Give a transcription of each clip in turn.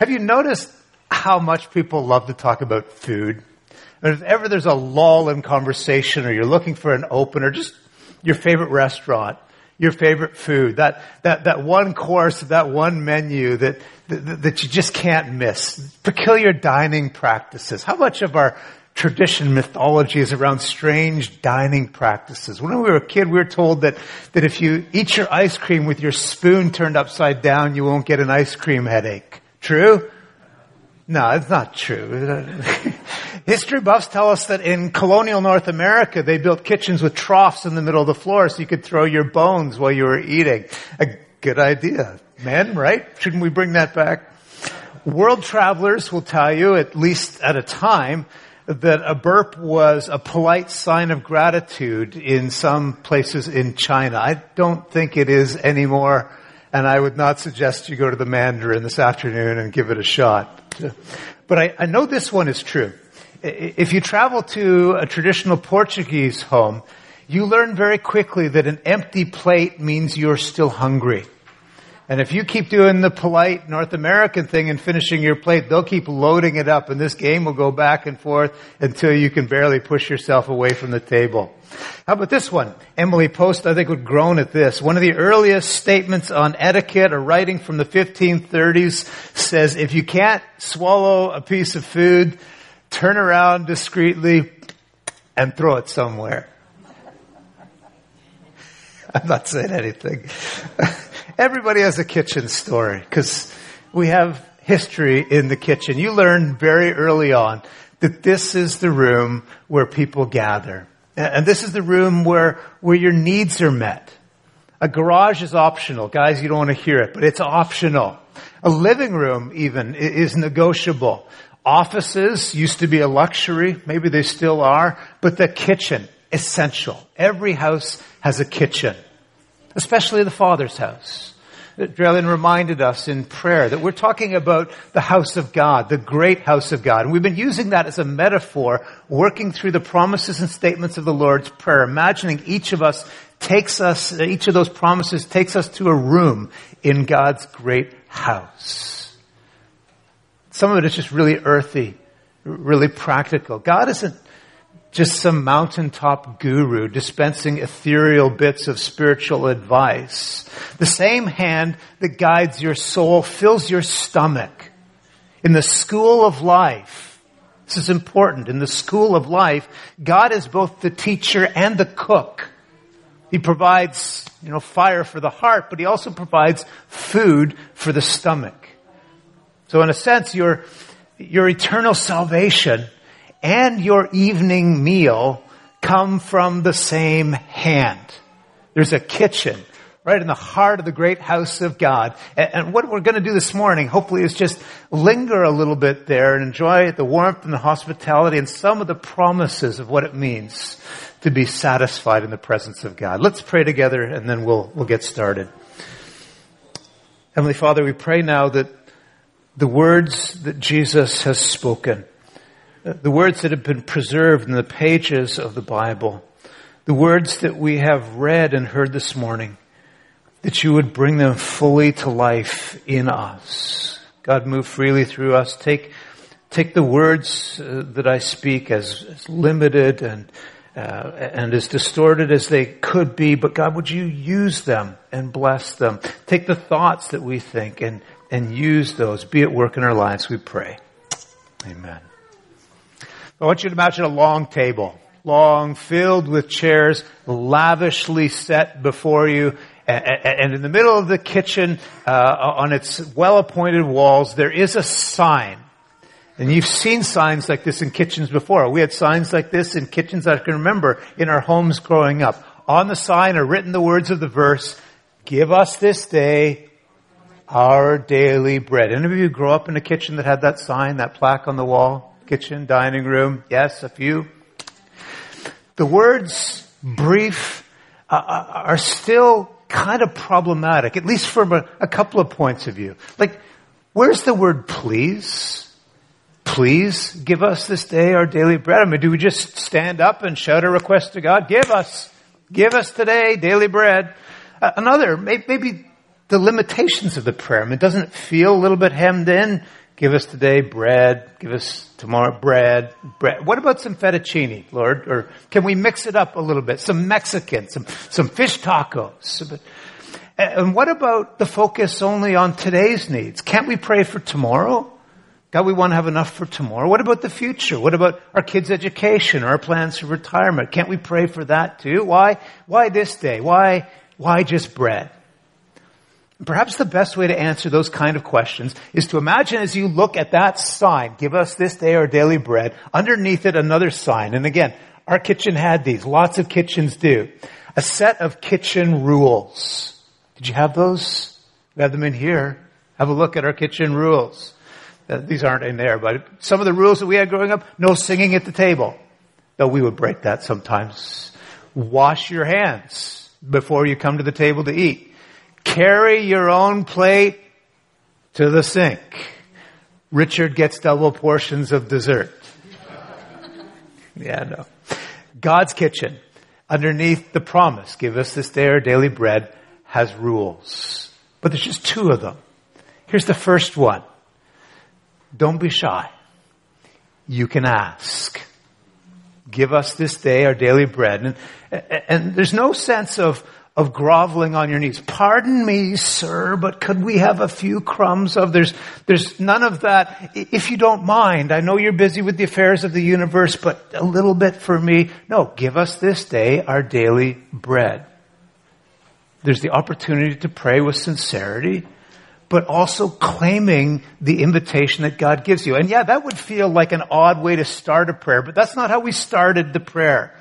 Have you noticed how much people love to talk about food? And if ever there's a lull in conversation or you're looking for an opener, just your favorite restaurant, your favorite food, that, that, that one course, that one menu that, that, that you just can't miss. Peculiar dining practices. How much of our tradition mythology is around strange dining practices. When we were a kid, we were told that, that if you eat your ice cream with your spoon turned upside down, you won't get an ice cream headache. True? No, it's not true. History buffs tell us that in colonial North America, they built kitchens with troughs in the middle of the floor so you could throw your bones while you were eating. A good idea. Men, right? Shouldn't we bring that back? World travelers will tell you, at least at a time, that a burp was a polite sign of gratitude in some places in China. I don't think it is anymore, and I would not suggest you go to the Mandarin this afternoon and give it a shot. But I, I know this one is true. If you travel to a traditional Portuguese home, you learn very quickly that an empty plate means you're still hungry. And if you keep doing the polite North American thing and finishing your plate, they'll keep loading it up and this game will go back and forth until you can barely push yourself away from the table. How about this one? Emily Post, I think, would groan at this. One of the earliest statements on etiquette or writing from the 1530s says, if you can't swallow a piece of food, turn around discreetly and throw it somewhere. I'm not saying anything. Everybody has a kitchen story because we have history in the kitchen. You learn very early on that this is the room where people gather. And this is the room where, where your needs are met. A garage is optional. Guys, you don't want to hear it, but it's optional. A living room even is negotiable. Offices used to be a luxury. Maybe they still are, but the kitchen, essential. Every house has a kitchen, especially the father's house. Drellin reminded us in prayer that we're talking about the house of God, the great house of God. And we've been using that as a metaphor, working through the promises and statements of the Lord's Prayer, imagining each of us takes us, each of those promises takes us to a room in God's great house. Some of it is just really earthy, really practical. God isn't just some mountaintop guru dispensing ethereal bits of spiritual advice. The same hand that guides your soul fills your stomach. In the school of life, this is important. In the school of life, God is both the teacher and the cook. He provides, you know, fire for the heart, but he also provides food for the stomach. So in a sense, your, your eternal salvation and your evening meal come from the same hand. There's a kitchen right in the heart of the great house of God. And what we're going to do this morning, hopefully, is just linger a little bit there and enjoy the warmth and the hospitality and some of the promises of what it means to be satisfied in the presence of God. Let's pray together and then we'll, we'll get started. Heavenly Father, we pray now that the words that Jesus has spoken the words that have been preserved in the pages of the Bible, the words that we have read and heard this morning, that you would bring them fully to life in us. God, move freely through us. Take, take the words uh, that I speak as, as limited and, uh, and as distorted as they could be, but God, would you use them and bless them? Take the thoughts that we think and, and use those. Be at work in our lives, we pray. Amen. I want you to imagine a long table, long, filled with chairs, lavishly set before you. And in the middle of the kitchen, uh, on its well-appointed walls, there is a sign. And you've seen signs like this in kitchens before. We had signs like this in kitchens I can remember in our homes growing up. On the sign are written the words of the verse, give us this day our daily bread. Any of you grow up in a kitchen that had that sign, that plaque on the wall? Kitchen, dining room. Yes, a few. The words brief uh, uh, are still kind of problematic, at least from a, a couple of points of view. Like, where's the word please? Please give us this day our daily bread. I mean, do we just stand up and shout a request to God? Give us, give us today daily bread. Uh, another, maybe the limitations of the prayer. I mean, doesn't it feel a little bit hemmed in? Give us today bread. Give us tomorrow bread. Bread. What about some fettuccine, Lord? Or can we mix it up a little bit? Some Mexican, some, some fish tacos. And what about the focus only on today's needs? Can't we pray for tomorrow? God, we want to have enough for tomorrow. What about the future? What about our kids' education, or our plans for retirement? Can't we pray for that too? Why, why this day? Why, why just bread? Perhaps the best way to answer those kind of questions is to imagine as you look at that sign, give us this day our daily bread, underneath it another sign. And again, our kitchen had these. Lots of kitchens do. A set of kitchen rules. Did you have those? We have them in here. Have a look at our kitchen rules. Uh, these aren't in there, but some of the rules that we had growing up, no singing at the table. Though we would break that sometimes. Wash your hands before you come to the table to eat Carry your own plate to the sink. Richard gets double portions of dessert. Yeah, no. God's kitchen, underneath the promise, give us this day our daily bread, has rules. But there's just two of them. Here's the first one. Don't be shy. You can ask. Give us this day our daily bread. And, and there's no sense of, of groveling on your knees. Pardon me, sir, but could we have a few crumbs of, there's, there's none of that. If you don't mind, I know you're busy with the affairs of the universe, but a little bit for me. No, give us this day our daily bread. There's the opportunity to pray with sincerity, but also claiming the invitation that God gives you. And yeah, that would feel like an odd way to start a prayer, but that's not how we started the prayer.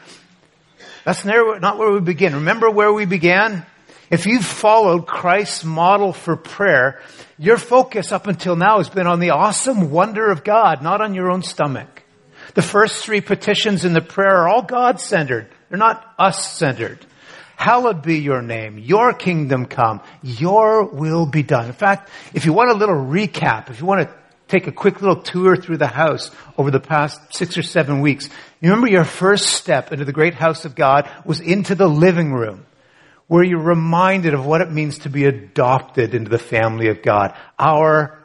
That's not where we begin. Remember where we began? If you've followed Christ's model for prayer, your focus up until now has been on the awesome wonder of God, not on your own stomach. The first three petitions in the prayer are all God centered. They're not us centered. Hallowed be your name. Your kingdom come. Your will be done. In fact, if you want a little recap, if you want to take a quick little tour through the house over the past six or seven weeks. You remember your first step into the great house of God was into the living room where you're reminded of what it means to be adopted into the family of God. Our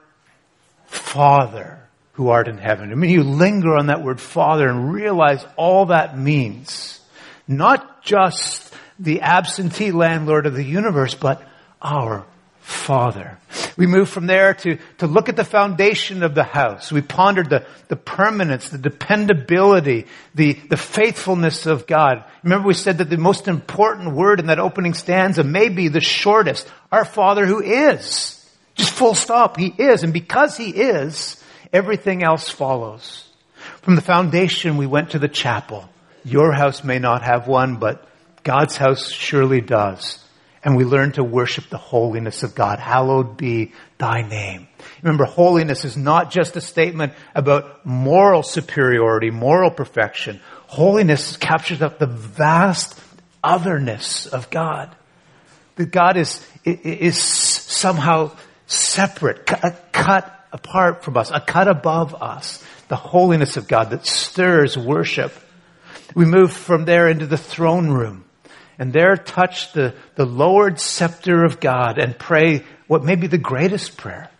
Father who art in heaven. I mean, you linger on that word Father and realize all that means. Not just the absentee landlord of the universe, but our Father. We moved from there to, to look at the foundation of the house. We pondered the, the permanence, the dependability, the, the faithfulness of God. Remember we said that the most important word in that opening stanza may be the shortest. Our Father who is. Just full stop. He is. And because He is, everything else follows. From the foundation, we went to the chapel. Your house may not have one, but God's house surely does and we learn to worship the holiness of God. Hallowed be thy name. Remember, holiness is not just a statement about moral superiority, moral perfection. Holiness captures up the vast otherness of God. That God is, is somehow separate, cut apart from us, a cut above us. The holiness of God that stirs worship. We move from there into the throne room and there touch the, the lowered scepter of God and pray what may be the greatest prayer.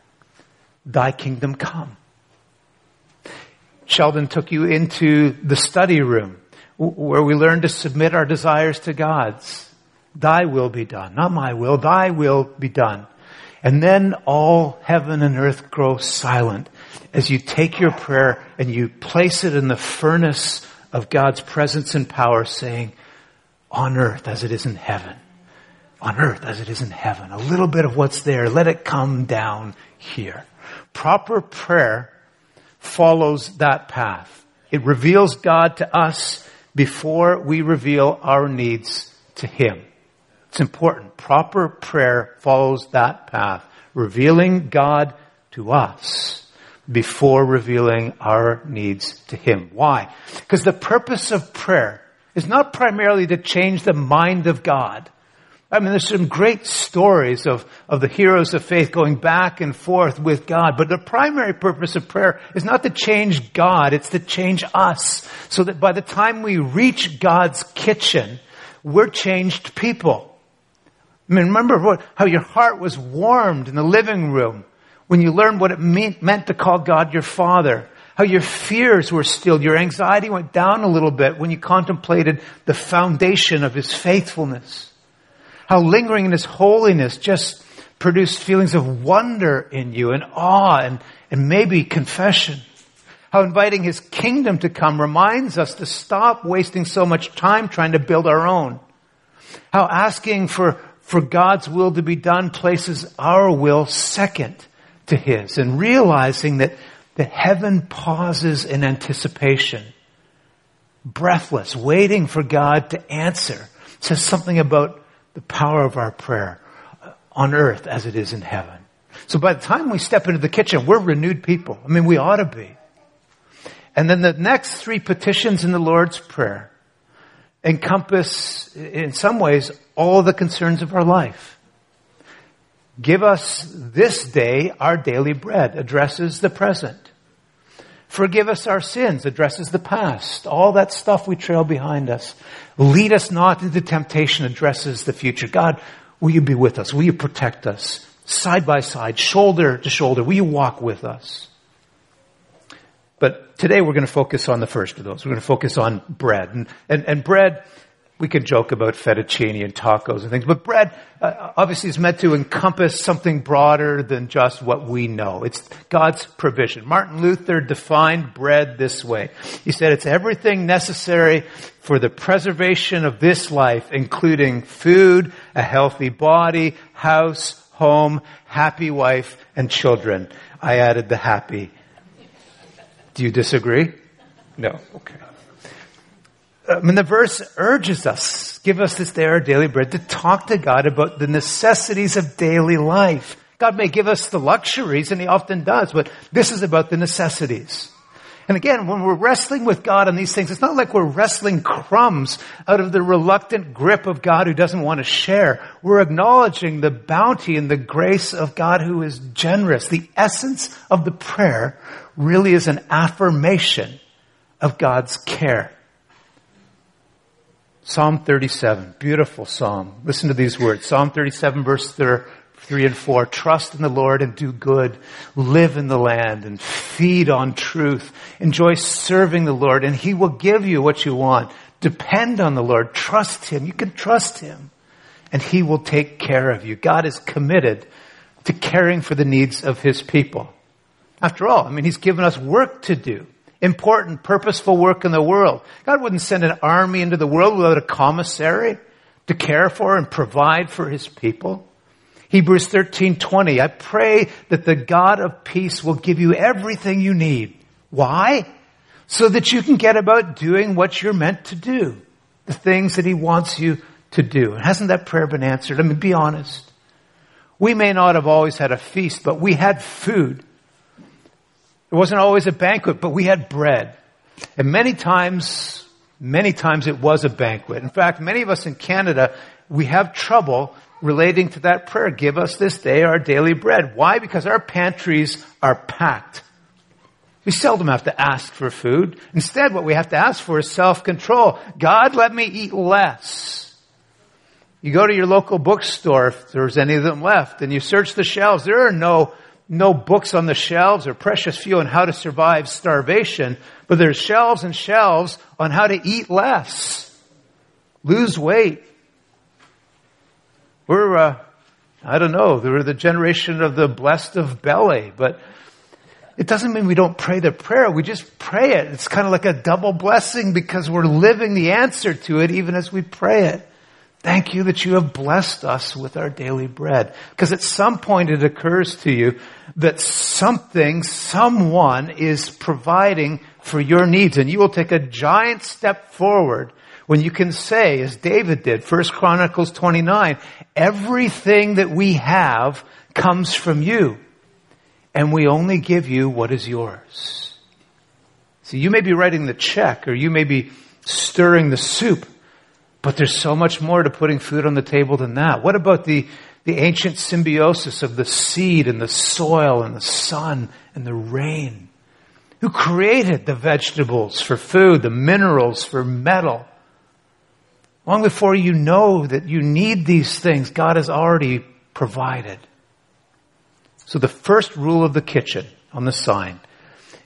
Thy kingdom come. Sheldon took you into the study room where we learn to submit our desires to God's. Thy will be done, not my will, thy will be done. And then all heaven and earth grow silent as you take your prayer and you place it in the furnace of God's presence and power saying, on earth as it is in heaven. On earth as it is in heaven. A little bit of what's there, let it come down here. Proper prayer follows that path. It reveals God to us before we reveal our needs to Him. It's important. Proper prayer follows that path, revealing God to us before revealing our needs to Him. Why? Because the purpose of prayer is not primarily to change the mind of God. I mean, there's some great stories of, of the heroes of faith going back and forth with God, but the primary purpose of prayer is not to change God, it's to change us. So that by the time we reach God's kitchen, we're changed people. I mean, remember what, how your heart was warmed in the living room When you learned what it mean, meant to call God your Father, how your fears were stilled, your anxiety went down a little bit when you contemplated the foundation of His faithfulness. How lingering in His holiness just produced feelings of wonder in you and awe and, and maybe confession. How inviting His kingdom to come reminds us to stop wasting so much time trying to build our own. How asking for, for God's will to be done places our will second to His and realizing that, that heaven pauses in anticipation, breathless, waiting for God to answer, says something about the power of our prayer on earth as it is in heaven. So by the time we step into the kitchen, we're renewed people. I mean, we ought to be. And then the next three petitions in the Lord's Prayer encompass, in some ways, all the concerns of our life. Give us this day our daily bread, addresses the present. Forgive us our sins, addresses the past. All that stuff we trail behind us. Lead us not into temptation, addresses the future. God, will you be with us? Will you protect us? Side by side, shoulder to shoulder, will you walk with us? But today we're going to focus on the first of those. We're going to focus on bread. And, and, and bread, we can joke about fettuccine and tacos and things, but bread uh, obviously is meant to encompass something broader than just what we know. It's God's provision. Martin Luther defined bread this way. He said it's everything necessary for the preservation of this life, including food, a healthy body, house, home, happy wife, and children. I added the happy do you disagree? No. Okay. Uh, I mean, the verse urges us, give us this day our daily bread, to talk to God about the necessities of daily life. God may give us the luxuries, and He often does, but this is about the necessities. And again, when we're wrestling with God on these things, it's not like we're wrestling crumbs out of the reluctant grip of God who doesn't want to share. We're acknowledging the bounty and the grace of God who is generous. The essence of the prayer really is an affirmation of God's care. Psalm 37, beautiful psalm. Listen to these words. Psalm 37 verse 3 and 4. Trust in the Lord and do good. Live in the land and feed on truth. Enjoy serving the Lord and He will give you what you want. Depend on the Lord. Trust Him. You can trust Him and He will take care of you. God is committed to caring for the needs of His people. After all, I mean, He's given us work to do. Important, purposeful work in the world. God wouldn't send an army into the world without a commissary to care for and provide for His people. Hebrews 13:20 I pray that the God of peace will give you everything you need. Why? So that you can get about doing what you're meant to do. The things that he wants you to do. Hasn't that prayer been answered? I mean, be honest. We may not have always had a feast, but we had food. It wasn't always a banquet, but we had bread. And many times, many times it was a banquet. In fact, many of us in Canada, we have trouble relating to that prayer. Give us this day our daily bread. Why? Because our pantries are packed. We seldom have to ask for food. Instead, what we have to ask for is self-control. God, let me eat less. You go to your local bookstore, if there's any of them left, and you search the shelves. There are no no books on the shelves or precious few on how to survive starvation, but there's shelves and shelves on how to eat less, lose weight. We're, uh, I don't know, we're the generation of the blessed of belly, but it doesn't mean we don't pray the prayer. We just pray it. It's kind of like a double blessing because we're living the answer to it even as we pray it. Thank you that you have blessed us with our daily bread. Because at some point it occurs to you that something, someone is providing for your needs and you will take a giant step forward when you can say, as David did, 1 Chronicles 29, everything that we have comes from you and we only give you what is yours. See, you may be writing the check or you may be stirring the soup, but there's so much more to putting food on the table than that. What about the, the ancient symbiosis of the seed and the soil and the sun and the rain? Who created the vegetables for food, the minerals for metal? Long before you know that you need these things, God has already provided. So the first rule of the kitchen on the sign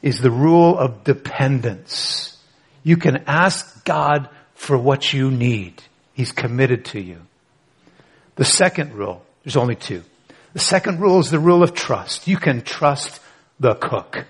is the rule of dependence. You can ask God for what you need. He's committed to you. The second rule, there's only two. The second rule is the rule of trust. You can trust the cook.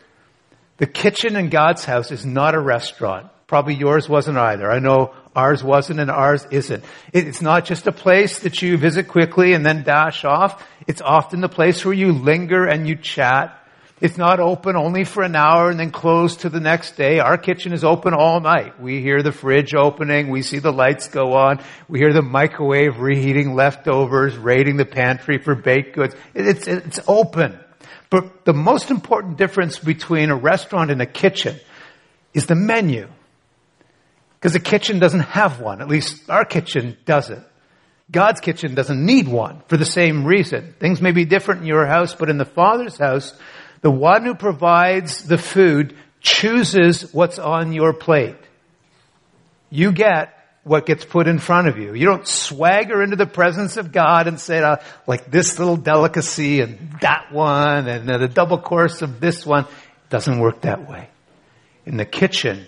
The kitchen in God's house is not a restaurant. Probably yours wasn't either. I know ours wasn't and ours isn't. It's not just a place that you visit quickly and then dash off. It's often the place where you linger and you chat it's not open only for an hour and then closed to the next day. Our kitchen is open all night. We hear the fridge opening. We see the lights go on. We hear the microwave reheating leftovers, raiding the pantry for baked goods. It's, it's open. But the most important difference between a restaurant and a kitchen is the menu. Because a kitchen doesn't have one. At least our kitchen doesn't. God's kitchen doesn't need one for the same reason. Things may be different in your house, but in the Father's house, the one who provides the food chooses what's on your plate. You get what gets put in front of you. You don't swagger into the presence of God and say, uh, like this little delicacy and that one and the double course of this one. It doesn't work that way. In the kitchen,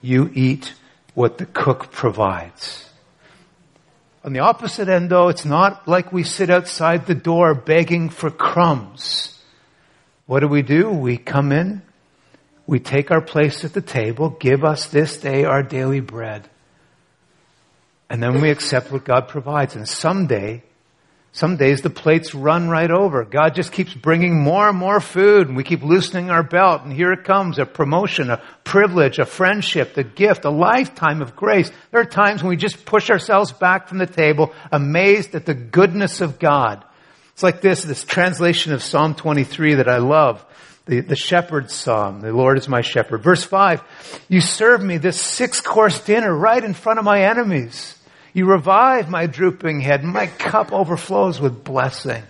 you eat what the cook provides. On the opposite end though, it's not like we sit outside the door begging for crumbs. What do we do? We come in, we take our place at the table, give us this day our daily bread. And then we accept what God provides. And someday, some days the plates run right over. God just keeps bringing more and more food and we keep loosening our belt and here it comes, a promotion, a privilege, a friendship, a gift, a lifetime of grace. There are times when we just push ourselves back from the table, amazed at the goodness of God. It's like this, this translation of Psalm 23 that I love. The, the shepherd's psalm. The Lord is my shepherd. Verse 5. You serve me this six course dinner right in front of my enemies. You revive my drooping head. My cup overflows with blessing.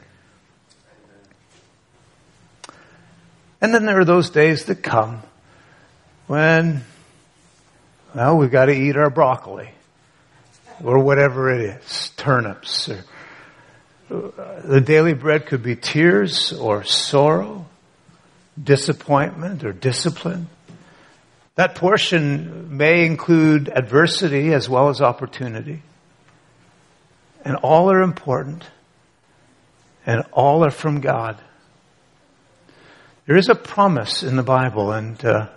And then there are those days that come when, well, we've got to eat our broccoli or whatever it is, turnips or the daily bread could be tears or sorrow, disappointment or discipline. That portion may include adversity as well as opportunity. And all are important. And all are from God. There is a promise in the Bible and uh,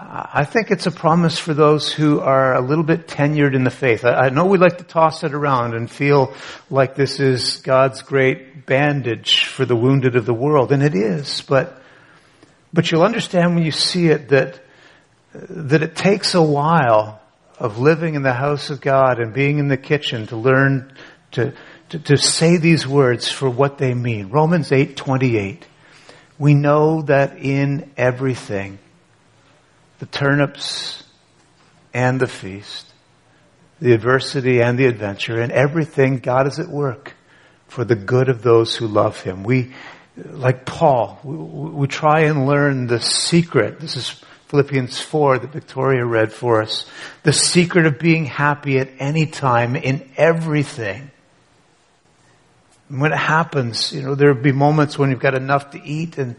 I think it's a promise for those who are a little bit tenured in the faith. I, know we like to toss it around and feel like this is God's great bandage for the wounded of the world, and it is, but, but you'll understand when you see it that, that it takes a while of living in the house of God and being in the kitchen to learn to, to, to say these words for what they mean. Romans 8:28. We know that in everything, the turnips and the feast, the adversity and the adventure, and everything God is at work for the good of those who love Him. We, like Paul, we, we try and learn the secret. This is Philippians 4 that Victoria read for us. The secret of being happy at any time in everything. And when it happens, you know, there'll be moments when you've got enough to eat and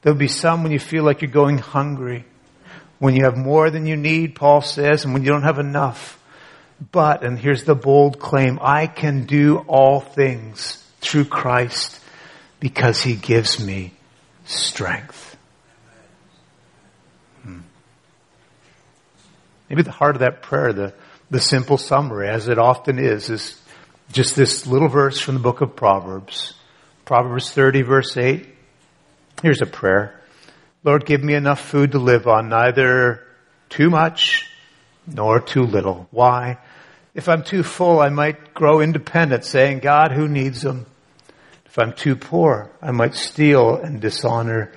there'll be some when you feel like you're going hungry when you have more than you need, Paul says, and when you don't have enough. But, and here's the bold claim, I can do all things through Christ because he gives me strength. Hmm. Maybe the heart of that prayer, the, the simple summary, as it often is, is just this little verse from the book of Proverbs. Proverbs 30 verse 8. Here's a prayer. Lord, give me enough food to live on, neither too much nor too little. Why? If I'm too full, I might grow independent, saying, God, who needs them? If I'm too poor, I might steal and dishonor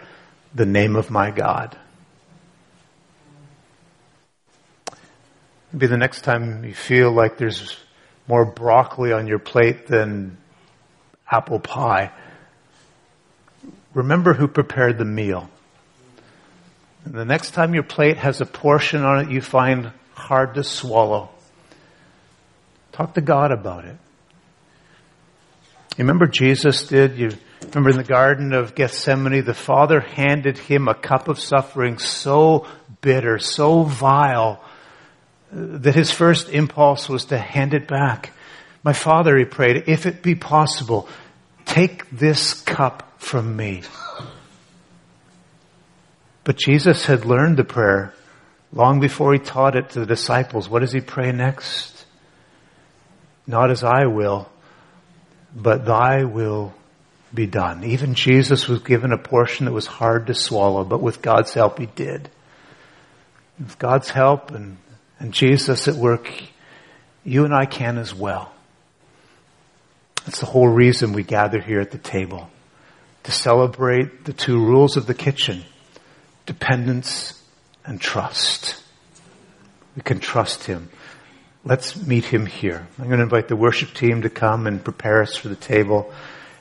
the name of my God. Maybe the next time you feel like there's more broccoli on your plate than apple pie, remember who prepared the meal. And the next time your plate has a portion on it you find hard to swallow, talk to God about it. You remember Jesus did? You, Remember in the Garden of Gethsemane, the Father handed him a cup of suffering so bitter, so vile, uh, that his first impulse was to hand it back. My Father, he prayed, if it be possible, take this cup from me. But Jesus had learned the prayer long before he taught it to the disciples. What does he pray next? Not as I will, but thy will be done. Even Jesus was given a portion that was hard to swallow, but with God's help he did. With God's help and, and Jesus at work, you and I can as well. That's the whole reason we gather here at the table. To celebrate the two rules of the kitchen. Dependence and trust. We can trust Him. Let's meet Him here. I'm going to invite the worship team to come and prepare us for the table,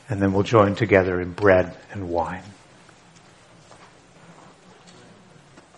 and then we'll join together in bread and wine.